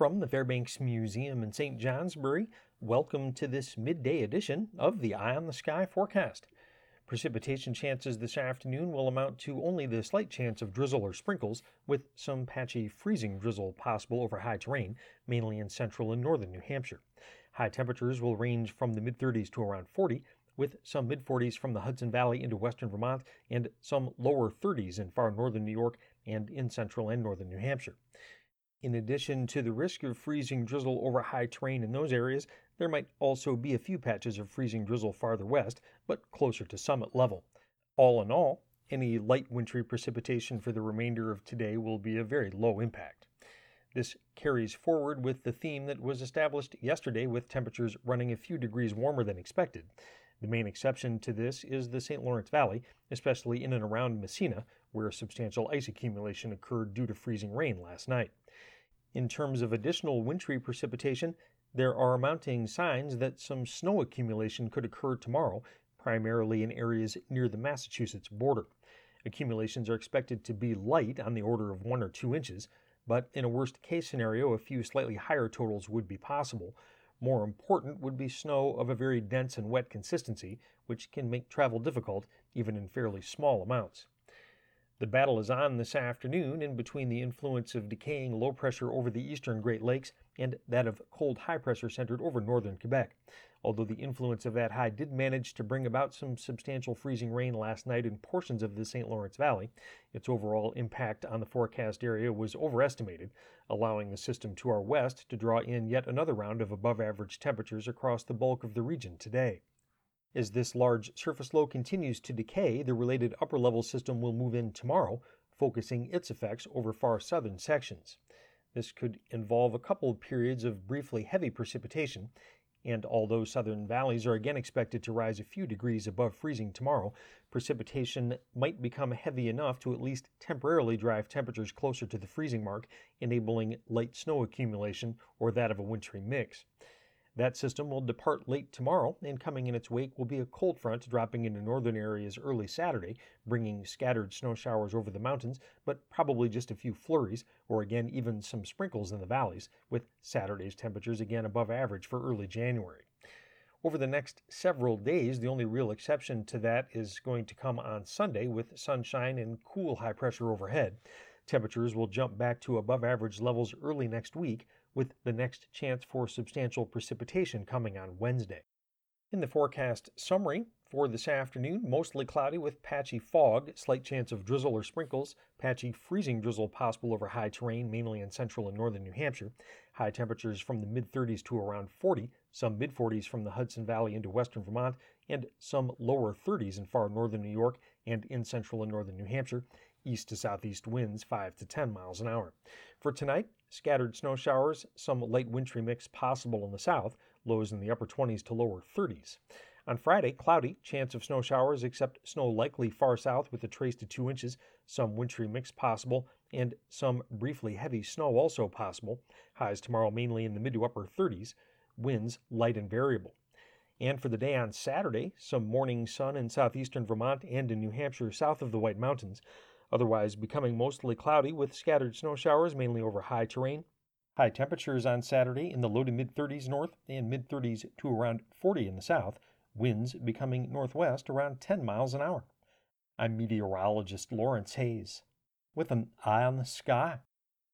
From the Fairbanks Museum in St. Johnsbury, welcome to this midday edition of the Eye on the Sky forecast. Precipitation chances this afternoon will amount to only the slight chance of drizzle or sprinkles, with some patchy freezing drizzle possible over high terrain, mainly in central and northern New Hampshire. High temperatures will range from the mid 30s to around 40, with some mid 40s from the Hudson Valley into western Vermont and some lower 30s in far northern New York and in central and northern New Hampshire. In addition to the risk of freezing drizzle over high terrain in those areas, there might also be a few patches of freezing drizzle farther west, but closer to summit level. All in all, any light wintry precipitation for the remainder of today will be a very low impact. This carries forward with the theme that was established yesterday with temperatures running a few degrees warmer than expected. The main exception to this is the St. Lawrence Valley, especially in and around Massena, where substantial ice accumulation occurred due to freezing rain last night. In terms of additional wintry precipitation, there are mounting signs that some snow accumulation could occur tomorrow, primarily in areas near the Massachusetts border. Accumulations are expected to be light on the order of one or two inches, but in a worst case scenario, a few slightly higher totals would be possible, more important would be snow of a very dense and wet consistency, which can make travel difficult even in fairly small amounts. The battle is on this afternoon in between the influence of decaying low pressure over the eastern Great Lakes and that of cold high pressure centered over northern Quebec although the influence of that high did manage to bring about some substantial freezing rain last night in portions of the St. Lawrence Valley, its overall impact on the forecast area was overestimated, allowing the system to our west to draw in yet another round of above average temperatures across the bulk of the region today. As this large surface low continues to decay, the related upper level system will move in tomorrow, focusing its effects over far southern sections. This could involve a couple of periods of briefly heavy precipitation, and although southern valleys are again expected to rise a few degrees above freezing tomorrow, precipitation might become heavy enough to at least temporarily drive temperatures closer to the freezing mark, enabling light snow accumulation or that of a wintry mix. That system will depart late tomorrow, and coming in its wake will be a cold front dropping into northern areas early Saturday, bringing scattered snow showers over the mountains, but probably just a few flurries, or again even some sprinkles in the valleys, with Saturday's temperatures again above average for early January. Over the next several days, the only real exception to that is going to come on Sunday with sunshine and cool high pressure overhead. Temperatures will jump back to above average levels early next week, with the next chance for substantial precipitation coming on Wednesday. In the forecast summary for this afternoon, mostly cloudy with patchy fog, slight chance of drizzle or sprinkles, patchy freezing drizzle possible over high terrain, mainly in central and northern New Hampshire. High temperatures from the mid 30s to around 40, some mid 40s from the Hudson Valley into western Vermont, and some lower 30s in far northern New York and in central and northern New Hampshire. East to southeast winds 5 to 10 miles an hour. For tonight, Scattered snow showers, some light wintry mix possible in the south, lows in the upper 20s to lower 30s. On Friday, cloudy, chance of snow showers, except snow likely far south with a trace to 2 inches, some wintry mix possible, and some briefly heavy snow also possible. Highs tomorrow mainly in the mid to upper 30s, winds light and variable. And for the day on Saturday, some morning sun in southeastern Vermont and in New Hampshire south of the White Mountains otherwise becoming mostly cloudy with scattered snow showers mainly over high terrain. High temperatures on Saturday in the low to mid 30s north and mid 30s to around 40 in the south, winds becoming northwest around 10 miles an hour. I'm meteorologist Lawrence Hayes with an eye on the sky.